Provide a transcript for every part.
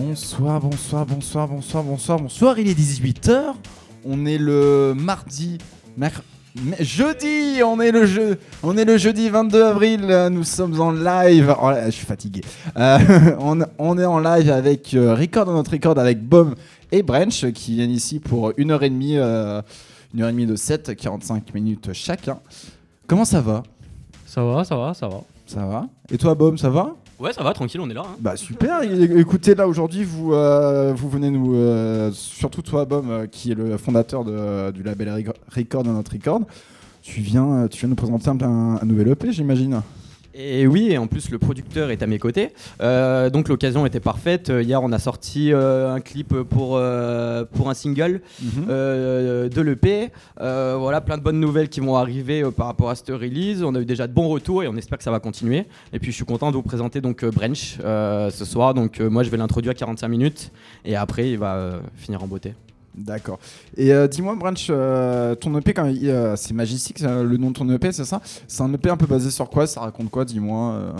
Bonsoir, bonsoir, bonsoir, bonsoir, bonsoir, bonsoir. Il est 18h. On est le mardi, merc- jeudi. On est le jeu, on est le jeudi 22 avril. Nous sommes en live. Oh là, je suis fatigué. Euh, on, on est en live avec euh, Record dans notre record avec Bob et Branch qui viennent ici pour une heure et demie, euh, une heure et demie de 7, 45 minutes chacun. Comment ça va? Ça va, ça va, ça va. Ça va? Et toi, Bob, ça va? Ouais, ça va, tranquille, on est là. hein. Bah super, écoutez là aujourd'hui vous, euh, vous venez nous, euh, surtout toi Bom euh, qui est le fondateur de- du label Rec- Record dans notre Record, tu viens, euh, tu viens nous présenter un, un- un nouvel EP j'imagine Et oui, et en plus, le producteur est à mes côtés. Euh, donc l'occasion était parfaite. Euh, Hier, on a sorti euh, un clip pour, euh, pour un single Mhm. euh, de l'EP. Voilà, plein de bonnes nouvelles qui vont arriver par rapport à cette release. On a eu déjà de bons retours et on espère que ça va continuer. Et puis, je suis content de vous présenter donc Branch ce soir. Donc, moi, je vais l'introduire à 45 minutes et après, il va finir en beauté. D'accord. Et euh, dis-moi Branch, euh, ton EP quand il- euh, c'est Magistic euh, le nom de ton EP c'est ça? C'est un EP un peu basé sur quoi? Ça raconte quoi dis-moi euh,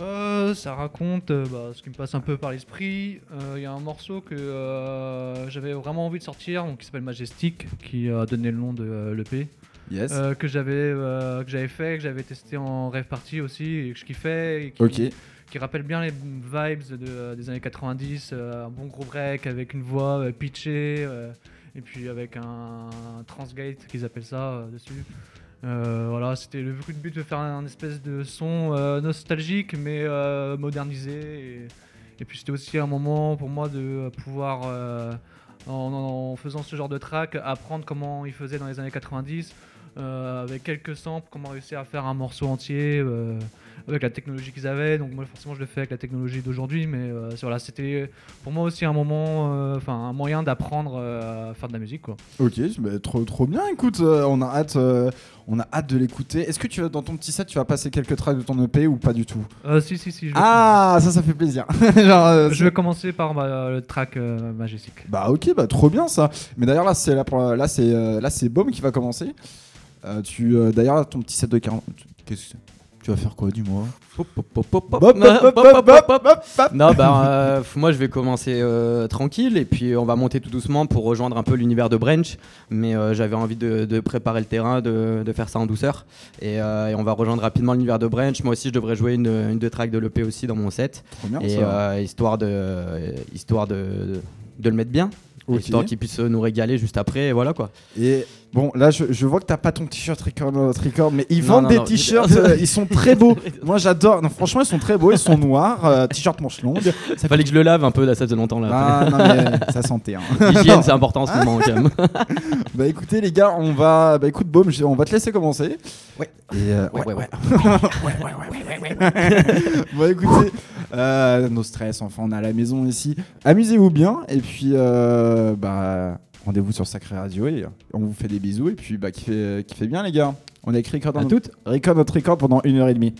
Euh, ça raconte euh, bah, ce qui me passe un peu par l'esprit. Euh, Il y a un morceau que euh, j'avais vraiment envie de sortir, donc qui s'appelle Majestic, qui a donné le nom de euh, l'EP, Yes. euh, que j'avais euh, que j'avais fait, que j'avais testé en rêve party aussi, et que je kiffais, et qui, ok. Qui rappelle bien les vibes de- des années 90, euh, un bon gros break avec une voix euh, pitchée, euh, et puis avec un, transgate qu'ils appellent ça euh, dessus. Euh, voilà, c'était le but de faire un espèce de son euh, nostalgique mais euh, modernisé. Et, puis c'était aussi un moment pour moi de euh, pouvoir, euh, en, en faisant ce genre de track, apprendre comment ils faisaient dans les années 90. euh, avec quelques samples, comment réussir à faire un morceau entier euh, avec la technologie qu'ils avaient. Donc moi forcément je le fais avec la technologie d'aujourd'hui, mais euh, voilà, c'était pour moi aussi un moment, euh, enfin un moyen d'apprendre euh, à faire de la musique quoi. Ok, bah, trop trop bien. Écoute, euh, on a hâte, euh, on a hâte de l'écouter. Est-ce que tu vas dans ton petit set, tu vas passer quelques tracks de ton EP ou pas du tout? Euh, si si si. Je Ah, ça, ça fait plaisir. Genre, euh, je vais commencer par bah, le track euh, Majestic. Bah ok, bah trop bien ça. Mais d'ailleurs là, c'est là, pour- là c'est euh, là c'est Baume qui va commencer. Euh, tu euh, d'ailleurs là, ton petit set de 40. Qu'est-ce que c'est? Tu vas faire quoi, bop, bop. Non, bah, euh, moi je vais commencer euh, tranquille et puis on va monter tout doucement pour rejoindre un peu l'univers de Branch. Mais euh, j'avais envie de, de préparer le terrain, de, de faire ça en douceur. Et, euh, et on va rejoindre rapidement l'univers de Branch. Moi aussi je devrais jouer une, une deux tracks de l'EP aussi dans mon set. Trop bien Et euh, histoire, de, histoire de, de le mettre bien. Ok. Histoire qu'il puisse nous régaler juste après. Et voilà quoi. Et bon, là je, je vois que t'as pas ton t-shirt record, notre record, mais ils Non, vendent non, des t-shirts, euh, ils sont très beaux. Moi j'adore. Non, franchement, ils sont très beaux, ils sont noirs, euh, t-shirt manche longue. Ça Fallait que je le lave un peu là, ça faisait longtemps là. Ah non mais ça sentait. Hein. L'hygiène c'est important en ce moment quand même. Bah écoutez les gars, on va, bah écoute Baume, on va te laisser commencer. Ouais. Et euh, Ouais, ouais, ouais. Bon écoutez, euh, nos stress, enfin on est à la maison ici. Amusez-vous bien et puis euh, bah rendez-vous sur Sacré Radio et on vous fait des bisous et puis bah kiffez, kiffez bien les gars. On a écrit record notre record pendant une heure et demie.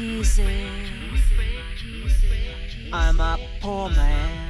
Easy. I'm a poor man.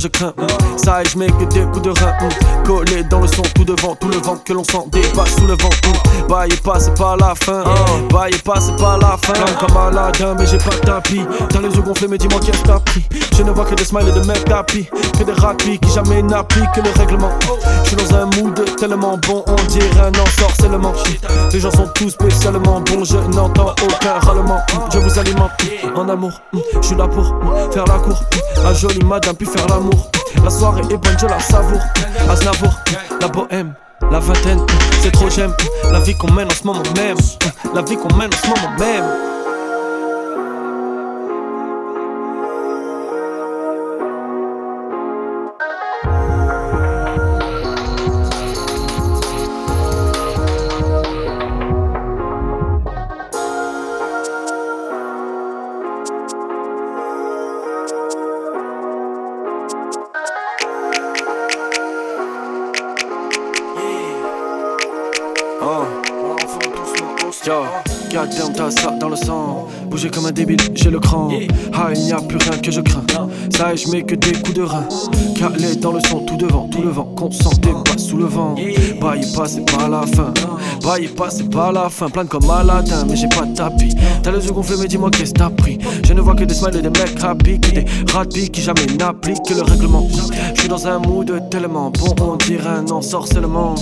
Je crains. Ça et je mets que des coups de rein. mm. Collé dans le son, tout devant, tout le vent que l'on sent dépasse sous le vent. mm. Baillez pas, c'est pas la fin. Mais j'ai pas de tapis. T'as les yeux gonflés, mais dis-moi qui est-ce t'a pris. Je ne vois que des smiles et des mecs happy. Que des rapides qui jamais n'appliquent le règlement. Je suis dans un mood tellement bon, on dirait un ensorcellement. Les gens sont tous spécialement bons, je n'entends aucun râlement. Je vous alimente en amour. Je suis là pour faire la cour. La jolie madame, puis faire l'amour. La soirée est bonne, je la savoure. Aznavour, la bohème. La vingtaine, c'est trop j'aime La vie qu'on mène en ce moment même La vie qu'on mène en ce moment même dans le sang. Bouger comme un débile, j'ai le cran. Ah, il n'y a plus rien que je crains. Ça je mets que des coups de rein. Calé dans le son, tout devant, tout le vent. Qu'on sentait pas sous le vent. Baillez pas, c'est pas la fin. Baillez pas, c'est pas la fin. Plein comme Aladdin, mais j'ai pas de tapis. T'as les yeux gonflés, mais dis-moi qu'est-ce que t'as pris. Je ne vois que des smiles et des mecs happy. Que des rapides qui jamais n'appliquent le règlement. Je suis dans un mood tellement bon, on dirait un ensorcellement.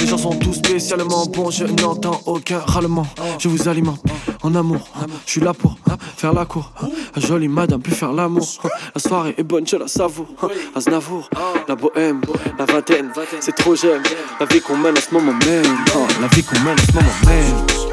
Les gens sont tous spécialement bons, je n'entends aucun râlement. Je vous alimente en amour, je suis là pour faire la cour. Jolie madame, puis faire l'amour. La soirée est bonne, je la savoure. Aznavour, la bohème, la vingtaine, c'est trop j'aime. La vie qu'on mène en ce moment même, Oh, la vie qu'on mène en ce moment même.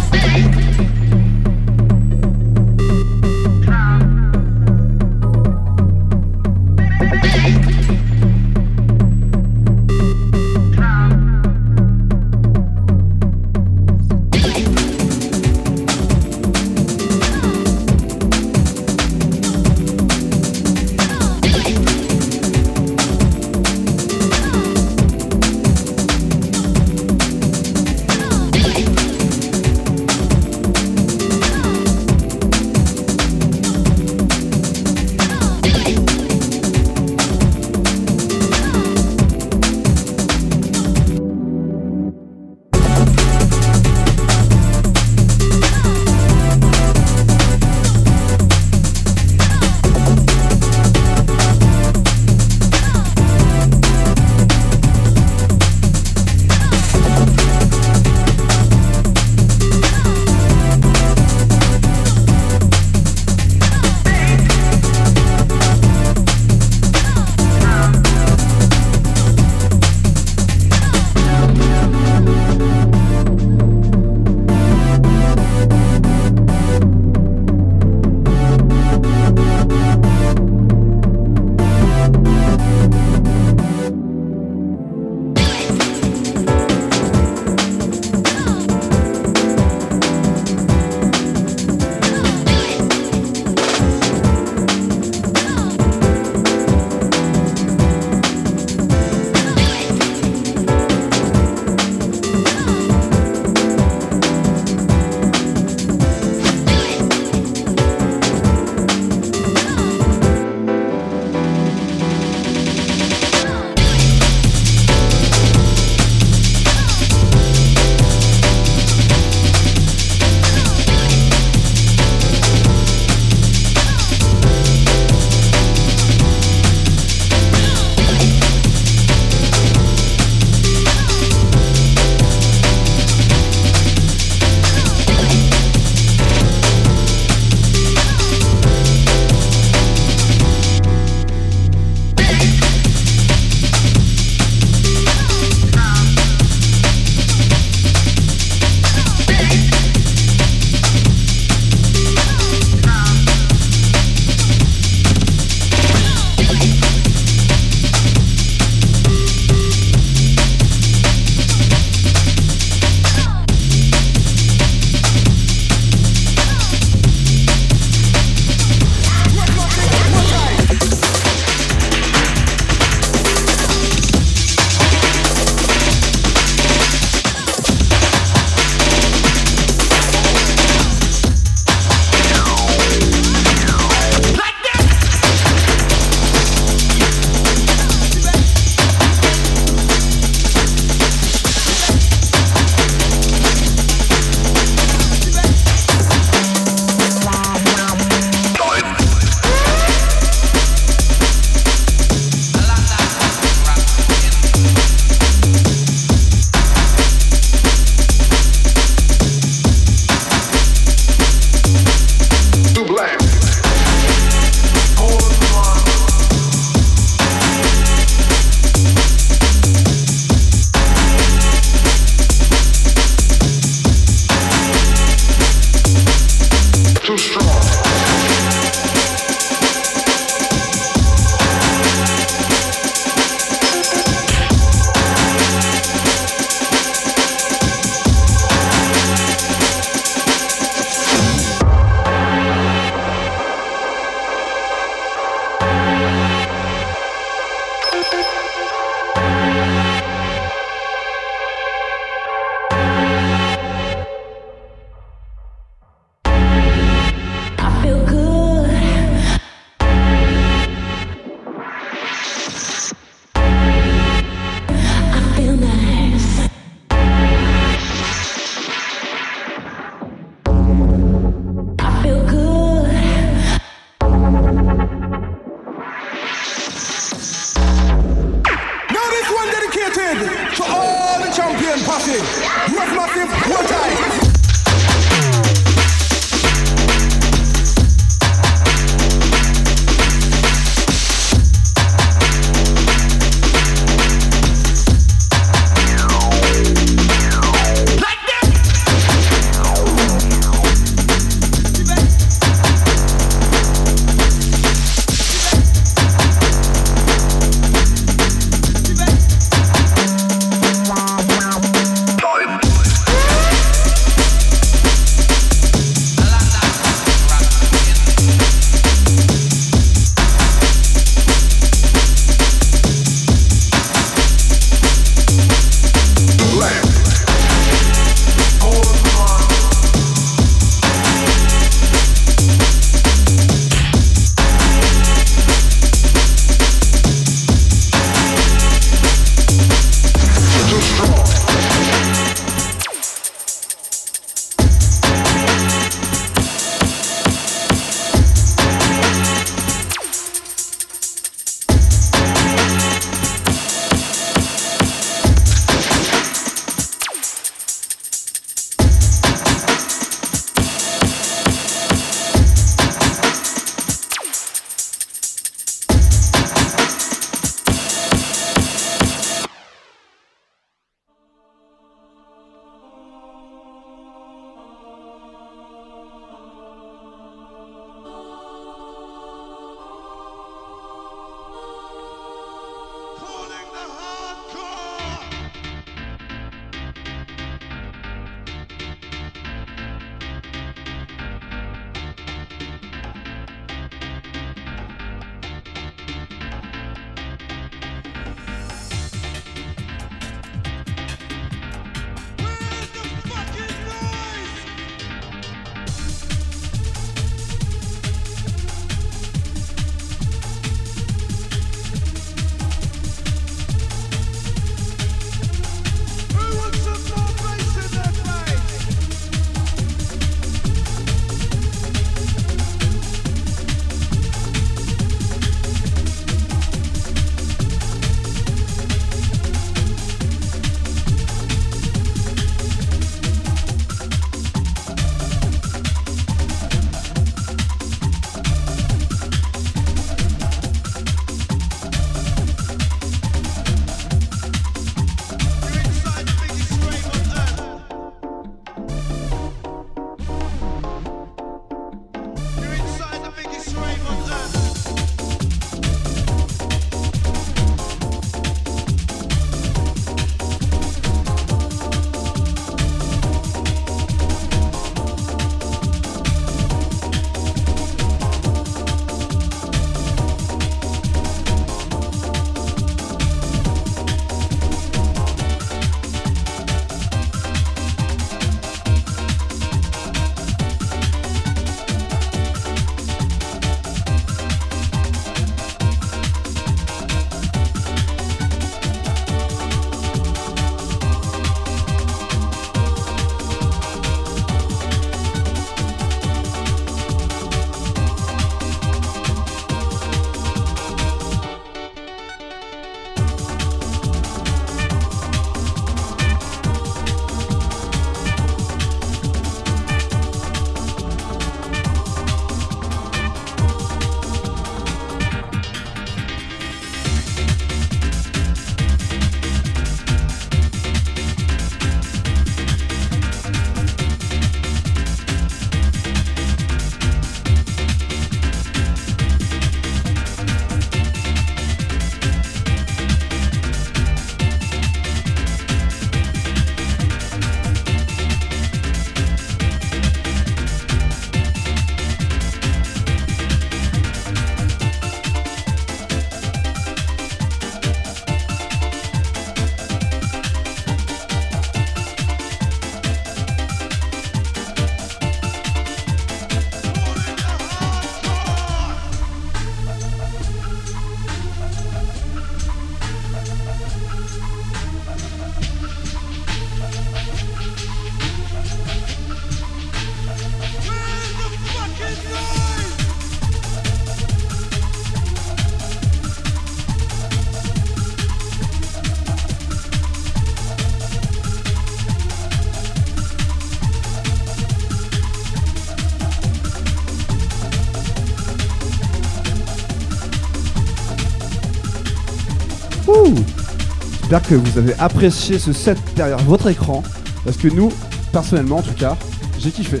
J'espère que vous avez apprécié ce set derrière votre écran. Parce que nous, personnellement en tout cas, j'ai kiffé.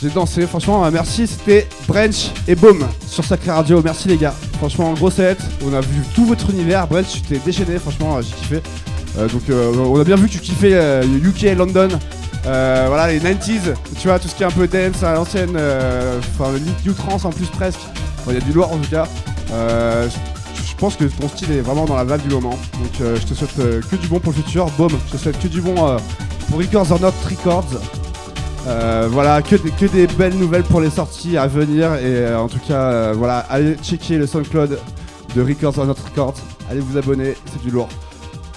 J'ai dansé, franchement, euh, merci. C'était Branch et Boom sur Sacré Radio. Merci les gars. Franchement, gros set. On a vu tout votre univers. Branch, tu t'es déchaîné. Franchement, euh, j'ai kiffé. Euh, donc, on a bien vu que tu kiffais UK London. Voilà, les 90s. Tu vois, tout ce qui est un peu dance à l'ancienne. Enfin, le new trance en plus presque. Il y a du lourd en tout cas. Euh, pense que ton style est vraiment dans la vague du moment. Donc, euh, je te souhaite euh, que du bon pour le futur. Boom, je te souhaite que du bon euh, pour Records or Not Records. Euh, voilà, que des, belles nouvelles pour les sorties à venir. Et euh, en tout cas, euh, voilà, allez checker le SoundCloud de Records or Not Records. Allez vous abonner, c'est du lourd.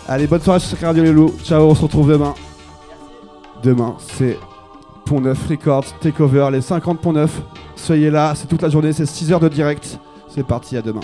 Allez, bonne soirée sur Radio les loups. Ciao, on se retrouve demain. Demain, c'est Pont Neuf Records Takeover, les 50 Pont Neuf. Soyez là, c'est toute la journée, c'est 6 heures de direct. C'est parti, à demain.